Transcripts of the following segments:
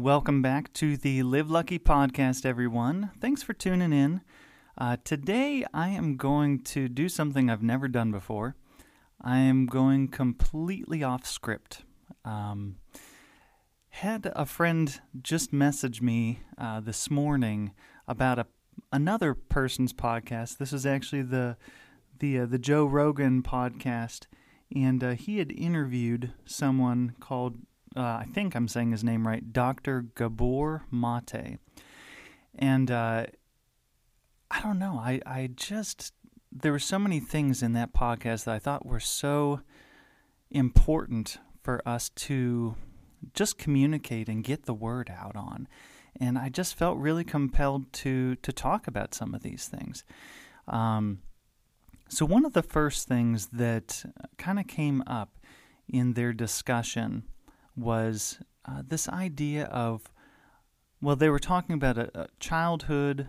Welcome back to the Live Lucky podcast, everyone. Thanks for tuning in. Uh, today, I am going to do something I've never done before. I am going completely off script. Um, had a friend just message me uh, this morning about a another person's podcast. This is actually the the uh, the Joe Rogan podcast, and uh, he had interviewed someone called uh, I think I'm saying his name right, Dr. Gabor Mate. And uh, I don't know, I, I just, there were so many things in that podcast that I thought were so important for us to just communicate and get the word out on. And I just felt really compelled to, to talk about some of these things. Um, so, one of the first things that kind of came up in their discussion was uh, this idea of, well, they were talking about a, a childhood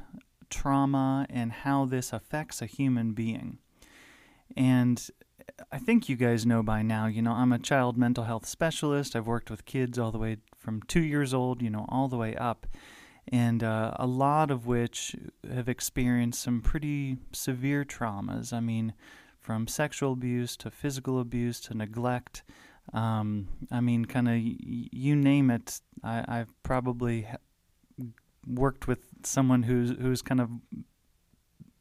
trauma and how this affects a human being. And I think you guys know by now, you know, I'm a child mental health specialist. I've worked with kids all the way from two years old, you know, all the way up. And uh, a lot of which have experienced some pretty severe traumas. I mean, from sexual abuse to physical abuse to neglect um, I mean, kind of y- you name it. I, I've probably worked with someone who's who's kind of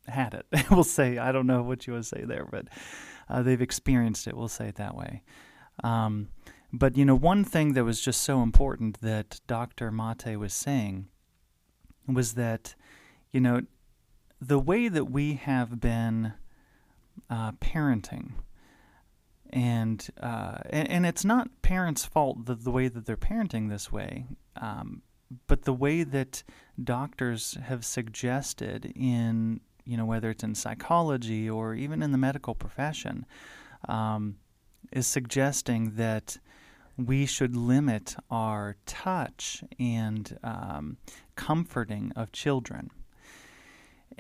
had it. we'll say I don't know what you would say there, but uh, they've experienced it. We'll say it that way. Um, but you know, one thing that was just so important that Dr. Mate was saying was that you know the way that we have been uh, parenting and, uh, and and, it's not parents' fault the, the way that they're parenting this way, um, but the way that doctors have suggested in you know whether it's in psychology or even in the medical profession um, is suggesting that we should limit our touch and um, comforting of children.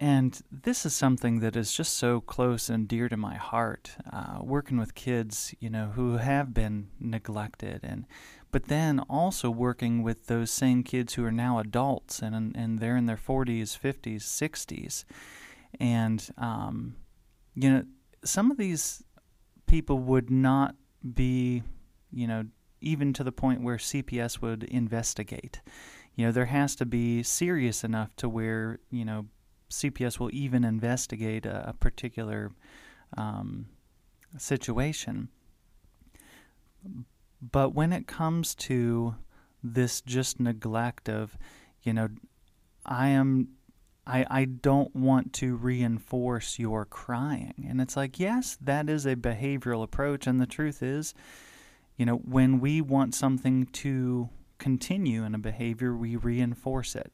And this is something that is just so close and dear to my heart. Uh, working with kids, you know, who have been neglected, and but then also working with those same kids who are now adults and and they're in their 40s, 50s, 60s, and um, you know, some of these people would not be, you know, even to the point where CPS would investigate. You know, there has to be serious enough to where you know CPS will even investigate a, a particular um, situation. But when it comes to this just neglect of, you know, I am I, I don't want to reinforce your crying. And it's like, yes, that is a behavioral approach. And the truth is, you know, when we want something to continue in a behavior, we reinforce it.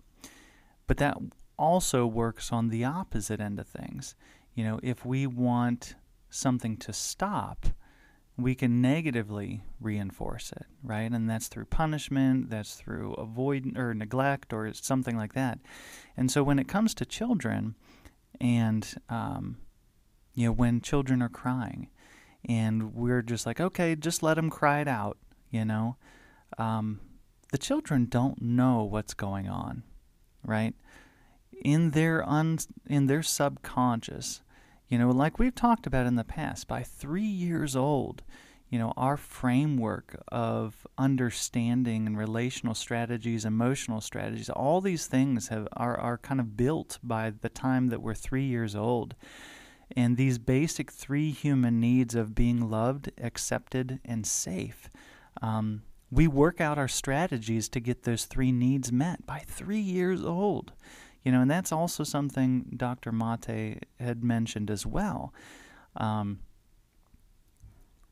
But that also works on the opposite end of things. You know, if we want something to stop, we can negatively reinforce it, right? And that's through punishment, that's through avoid or neglect, or something like that. And so when it comes to children, and um, you know, when children are crying, and we're just like, okay, just let them cry it out, you know, um, the children don't know what's going on, right? In their un, in their subconscious. You know, like we've talked about in the past, by three years old, you know, our framework of understanding and relational strategies, emotional strategies, all these things have are, are kind of built by the time that we're three years old. And these basic three human needs of being loved, accepted, and safe, um, we work out our strategies to get those three needs met by three years old. You know, and that's also something Dr. Mate had mentioned as well. Um,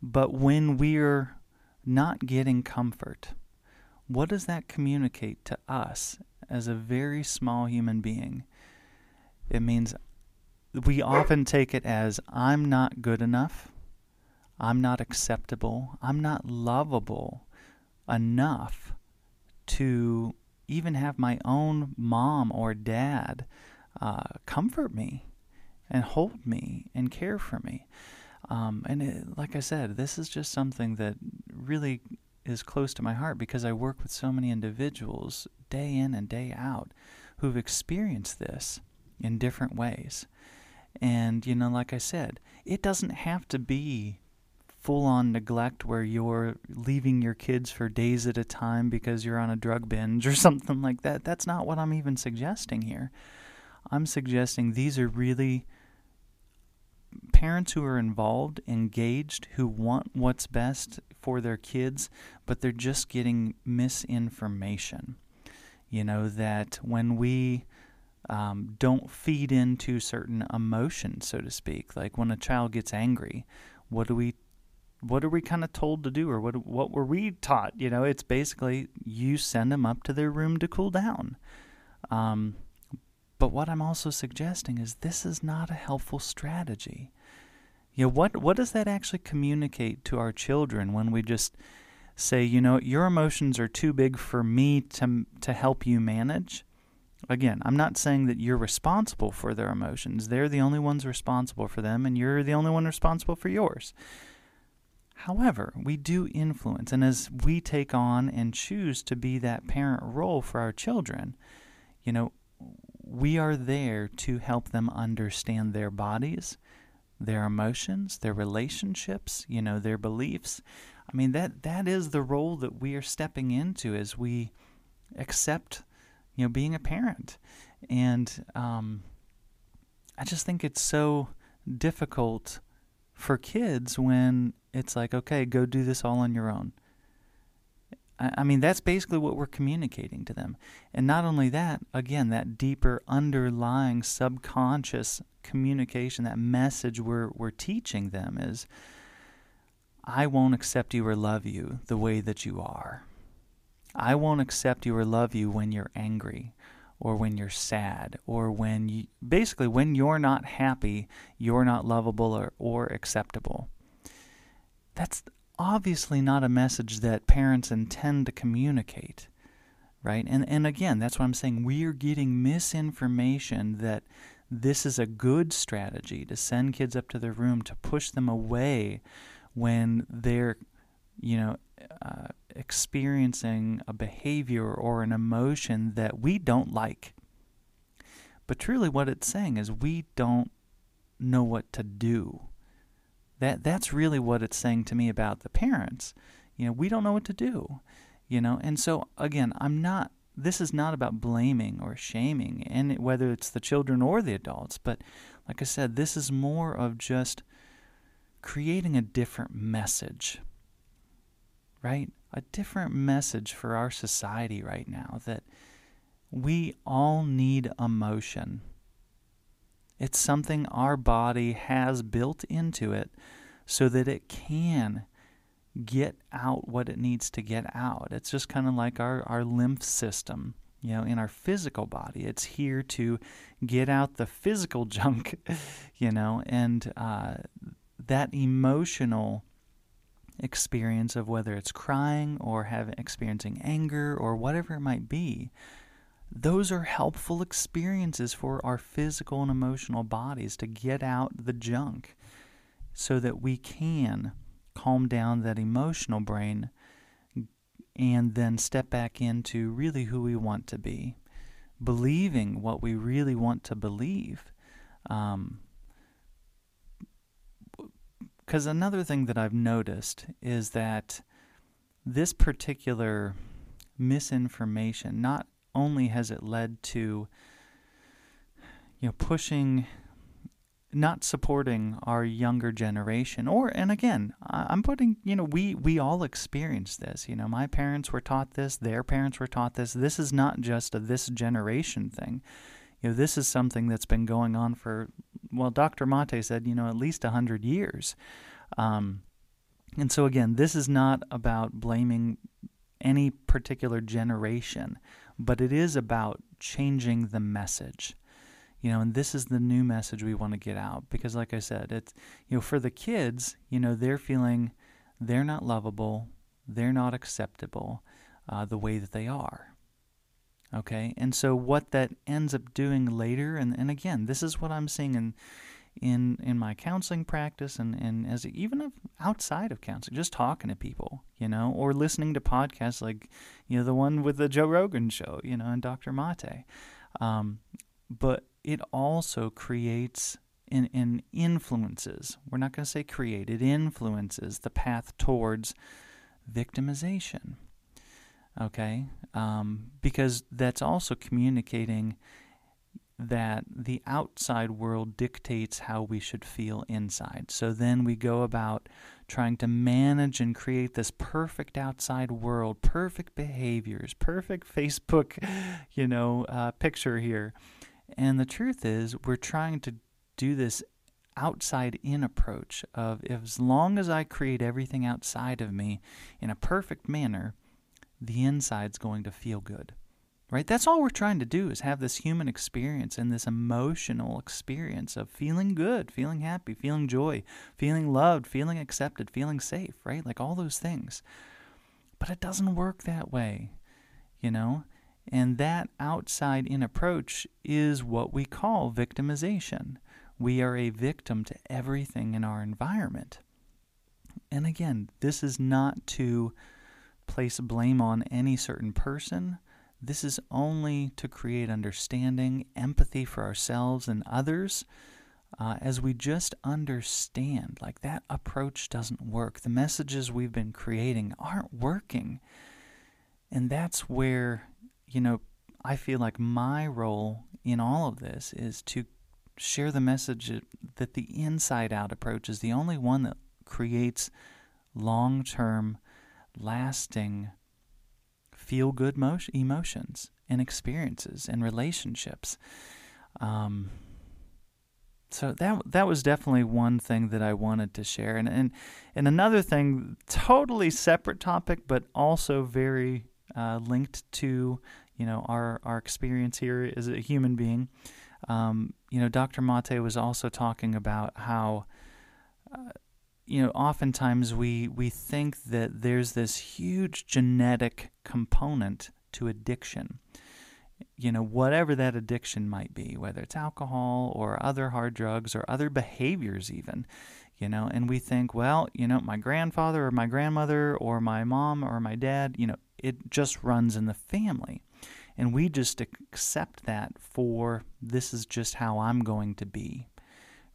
but when we're not getting comfort, what does that communicate to us as a very small human being, it means we often take it as I'm not good enough, I'm not acceptable, I'm not lovable enough to even have my own mom or dad uh, comfort me and hold me and care for me. Um, and it, like I said, this is just something that really is close to my heart because I work with so many individuals day in and day out who've experienced this in different ways. And, you know, like I said, it doesn't have to be full on neglect where you're leaving your kids for days at a time because you're on a drug binge or something like that. That's not what I'm even suggesting here. I'm suggesting these are really parents who are involved, engaged, who want what's best for their kids, but they're just getting misinformation. You know, that when we um, don't feed into certain emotions, so to speak, like when a child gets angry, what do we what are we kind of told to do or what what were we taught you know it's basically you send them up to their room to cool down um, but what I'm also suggesting is this is not a helpful strategy. You know, what what does that actually communicate to our children when we just say, you know, your emotions are too big for me to to help you manage? Again, I'm not saying that you're responsible for their emotions. They're the only ones responsible for them and you're the only one responsible for yours. However, we do influence and as we take on and choose to be that parent role for our children, you know, we are there to help them understand their bodies, their emotions, their relationships, you know, their beliefs. I mean that that is the role that we are stepping into as we accept, you know, being a parent. And um, I just think it's so difficult for kids when it's like, okay, go do this all on your own. I mean, that's basically what we're communicating to them. And not only that, again, that deeper underlying subconscious communication, that message we're, we're teaching them is I won't accept you or love you the way that you are. I won't accept you or love you when you're angry or when you're sad or when you basically when you're not happy, you're not lovable or, or acceptable. That's obviously not a message that parents intend to communicate, right? And and again, that's what I'm saying. We are getting misinformation that this is a good strategy to send kids up to their room to push them away when they're, you know, uh, experiencing a behavior or an emotion that we don't like. But truly, what it's saying is we don't know what to do that that's really what it's saying to me about the parents. You know, we don't know what to do. You know, and so again, I'm not this is not about blaming or shaming and whether it's the children or the adults, but like I said, this is more of just creating a different message. Right? A different message for our society right now that we all need emotion. It's something our body has built into it so that it can get out what it needs to get out. It's just kind of like our, our lymph system, you know, in our physical body. It's here to get out the physical junk, you know, and uh, that emotional experience of whether it's crying or having experiencing anger or whatever it might be those are helpful experiences for our physical and emotional bodies to get out the junk so that we can calm down that emotional brain and then step back into really who we want to be, believing what we really want to believe. Um, Because another thing that I've noticed is that this particular misinformation, not only has it led to you know pushing not supporting our younger generation or and again i'm putting you know we we all experience this you know my parents were taught this their parents were taught this. This is not just a this generation thing. You know this is something that's been going on for well dr mate said you know at least a 100 years um, and so again this is not about blaming any particular generation but it is about changing the message. You know, and this is the new message we want to get out because, like I said, it's, you know, for the kids, you know, they're feeling they're not lovable, they're not acceptable uh, the way that they are. Okay, and so what that ends up doing later, and, and again, this is what I'm seeing in in in my counseling practice and, and as even outside of counseling, just talking to people, you know, or listening to podcasts like, you know, the one with the Joe Rogan show, you know, and Dr. Mate. Um, but it also creates and, and influences, we're not going to say create, it influences the path towards victimization. Okay? Um, because that's also communicating that the outside world dictates how we should feel inside. So then we go about trying to manage and create this perfect outside world, perfect behaviors, perfect Facebook, you know, uh, picture here. And the truth is, we're trying to do this outside in approach of as long as I create everything outside of me in a perfect manner, the inside's going to feel good right? That's all we're trying to do is have this human experience and this emotional experience of feeling good, feeling happy, feeling joy, feeling loved, feeling accepted, feeling safe, right? Like all those things. But it doesn't work that way, you know? And that outside in approach is what we call victimization. We are a victim to everything in our environment. And again, this is not to place blame on any certain person this is only to create understanding, empathy for ourselves and others. Uh, as we just understand, like that approach doesn't work. The messages we've been creating aren't working. And that's where, you know, I feel like my role in all of this is to share the message that the inside out approach is the only one that creates long term, lasting feel good emotions and experiences and relationships. Um, so that that was definitely one thing that I wanted to share, and and and another thing, totally separate topic, but also very uh, linked to you know our our experience here as a human being. Um, you know, Dr. Mate was also talking about how uh, you know, oftentimes we we think that there's this huge genetic component to addiction. You know, whatever that addiction might be, whether it's alcohol or other hard drugs or other behaviors, even, you know, and we think, well, you know, my grandfather or my grandmother or my mom or my dad, you know, it just runs in the family. And we just accept that for this is just how I'm going to be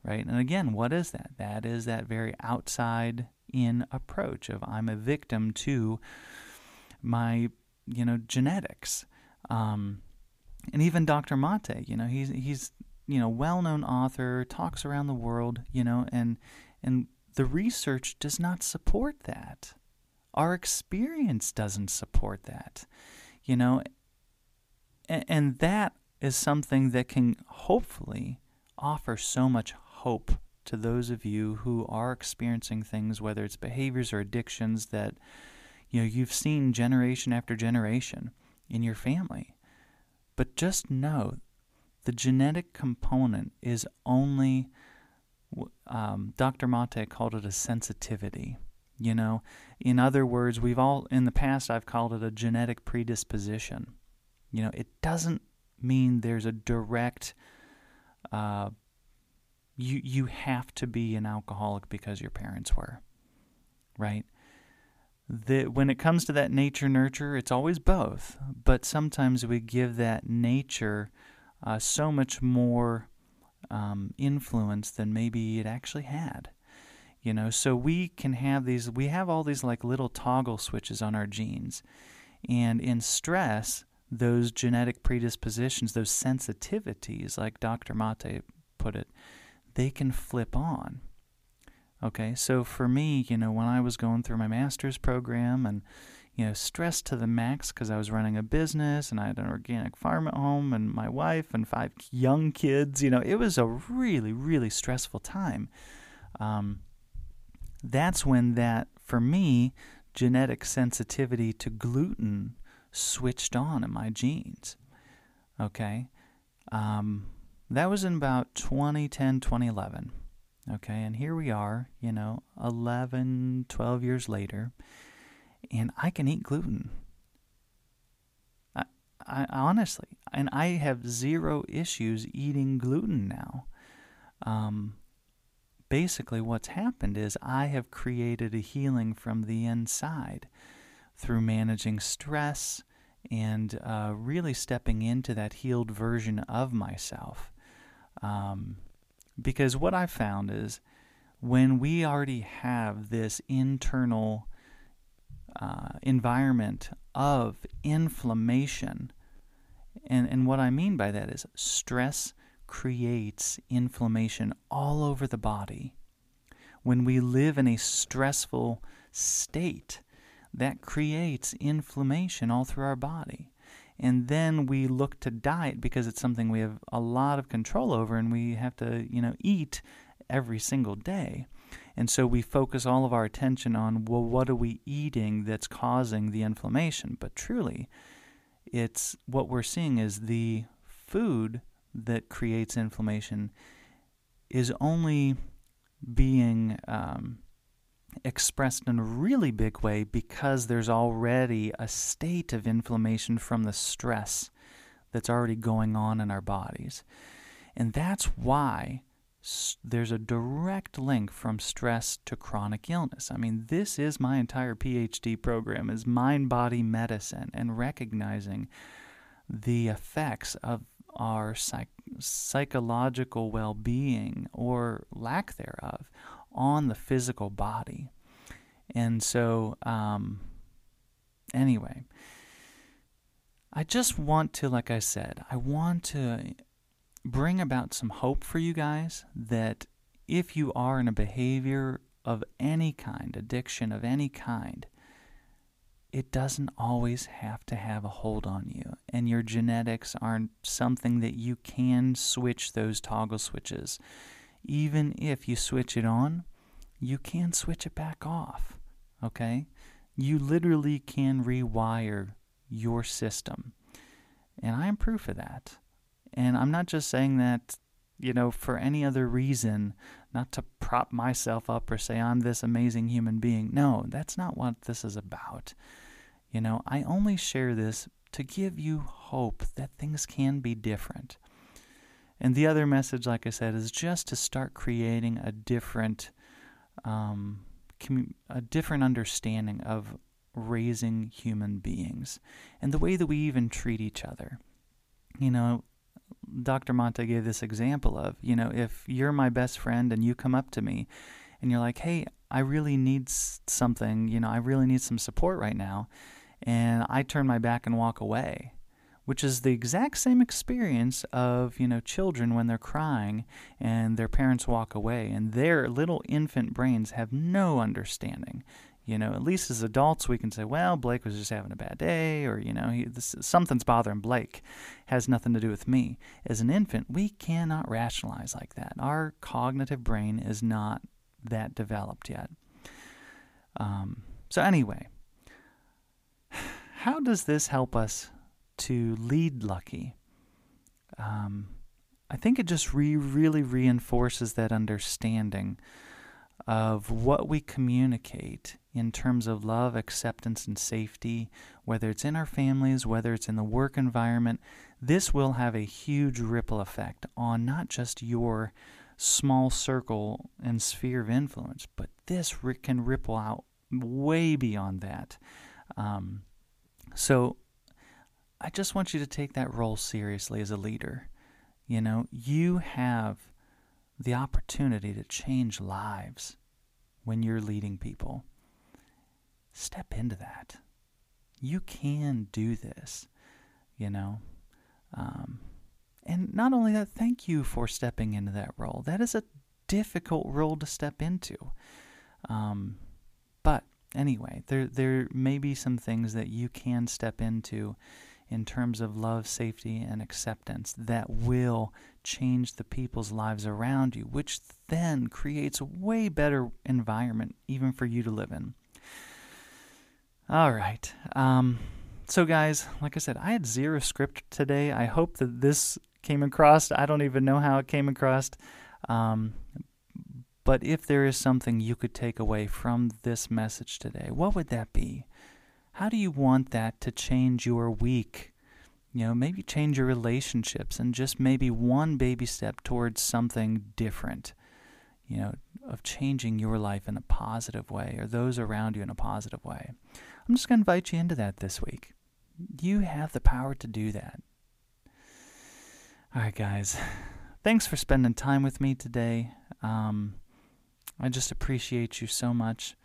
right? And again, what is that? That is that very outside in approach of I'm a victim to my, you know, genetics. Um, and even Dr. Mate, you know, he's he's you know well-known author, talks around the world, you know, and and the research does not support that. Our experience doesn't support that, you know, and, and that is something that can hopefully offer so much hope to those of you who are experiencing things, whether it's behaviors or addictions that you know you've seen generation after generation in your family. But just know the genetic component is only um, Dr. Mate called it a sensitivity. You know, in other words, we've all in the past I've called it a genetic predisposition. You know, it doesn't mean there's a direct uh, you you have to be an alcoholic because your parents were right? The, when it comes to that nature nurture it's always both but sometimes we give that nature uh, so much more um, influence than maybe it actually had you know? So we can have these we have all these like little toggle switches on our genes and in stress those genetic predispositions those sensitivities like dr mate put it they can flip on. Okay, so for me, you know, when I was going through my master's program and, you know, stressed to the max because I was running a business and I had an organic farm at home and my wife and five young kids, you know, it was a really, really stressful time. Um, that's when that, for me, genetic sensitivity to gluten switched on in my genes. Okay? Um, that was in about 2010, 2011. Okay, and here we are, you know, 11, 12 years later, and I can eat gluten. I, I honestly, and I have zero issues eating gluten now. Um, basically, what's happened is I have created a healing from the inside through managing stress and uh, really stepping into that healed version of myself. Um, because what I've found is when we already have this internal uh, environment of inflammation, and, and what I mean by that is stress creates inflammation all over the body. When we live in a stressful state, that creates inflammation all through our body. And then we look to diet because it's something we have a lot of control over and we have to, you know, eat every single day. And so we focus all of our attention on, well, what are we eating that's causing the inflammation? But truly, it's what we're seeing is the food that creates inflammation is only being um, expressed in a really big way because there's already a state of inflammation from the stress that's already going on in our bodies. And that's why there's a direct link from stress to chronic illness. I mean, this is my entire PhD program is mind body medicine and recognizing the effects of our psych- psychological well-being or lack thereof on the physical body. And so, um, anyway, I just want to, like I said, I want to bring about some hope for you guys that if you are in a behavior of any kind, addiction of any kind, it doesn't always have to have a hold on you. And your genetics aren't something that you can switch those toggle switches. Even if you switch it on, you can switch it back off. Okay? You literally can rewire your system. And I am proof of that. And I'm not just saying that, you know, for any other reason, not to prop myself up or say I'm this amazing human being. No, that's not what this is about. You know, I only share this to give you hope that things can be different. And the other message, like I said, is just to start creating a different um, commu- a different understanding of raising human beings and the way that we even treat each other. You know, Dr. Mate gave this example of, you know, if you're my best friend and you come up to me and you're like, hey, I really need something, you know, I really need some support right now, and I turn my back and walk away which is the exact same experience of you know children when they're crying and their parents walk away and their little infant brains have no understanding. You know at least as adults we can say well blake was just having a bad day or you know he, this, something's bothering blake. Has nothing to do with me. As an infant we cannot rationalize like that. Our cognitive brain is not that developed yet. Um, so anyway how does this help us to lead Lucky. Um, I think it just re- really reinforces that understanding of what we communicate in terms of love, acceptance, and safety, whether it's in our families, whether it's in the work environment. This will have a huge ripple effect on not just your small circle and sphere of influence, but this can ripple out way beyond that. Um, so I just want you to take that role seriously as a leader. You know, you have the opportunity to change lives when you're leading people. Step into that. You can do this, you know. Um, and not only that, thank you for stepping into that role. That is a difficult role to step into. Um, but anyway, there there may be some things that you can step into in terms of love, safety, and acceptance that will change the people's lives around you, which then creates a way better environment even for you to live in. All right. Um, so, guys, like I said, I had zero script today. I hope that this came across. I don't even know how it came across. Um, but if there is something you could take away from this message today, what would that be? How do you want that to change your week? You know, maybe change your relationships and just maybe one baby step towards something different, you know, of changing your life in a positive way or those around you in a positive way. I'm just going to invite you into that this week. You have the power to do that. All right, guys. Thanks for spending time with me today. Um, I just appreciate you so much.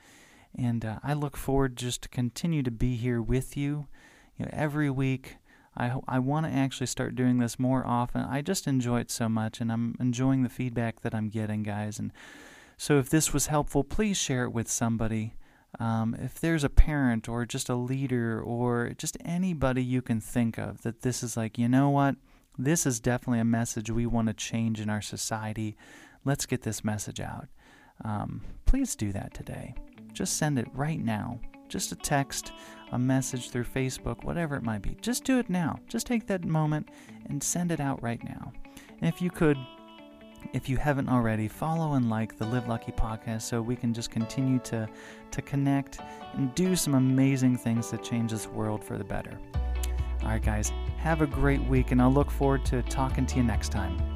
And uh, I look forward just to continue to be here with you, you know, every week. I, I want to actually start doing this more often. I just enjoy it so much, and I'm enjoying the feedback that I'm getting, guys. And so, if this was helpful, please share it with somebody. Um, if there's a parent or just a leader or just anybody you can think of that this is like, you know what? This is definitely a message we want to change in our society. Let's get this message out. Um, please do that today. Just send it right now. Just a text, a message through Facebook, whatever it might be. Just do it now. Just take that moment and send it out right now. And if you could, if you haven't already, follow and like the Live Lucky podcast so we can just continue to, to connect and do some amazing things to change this world for the better. All right, guys, have a great week, and I'll look forward to talking to you next time.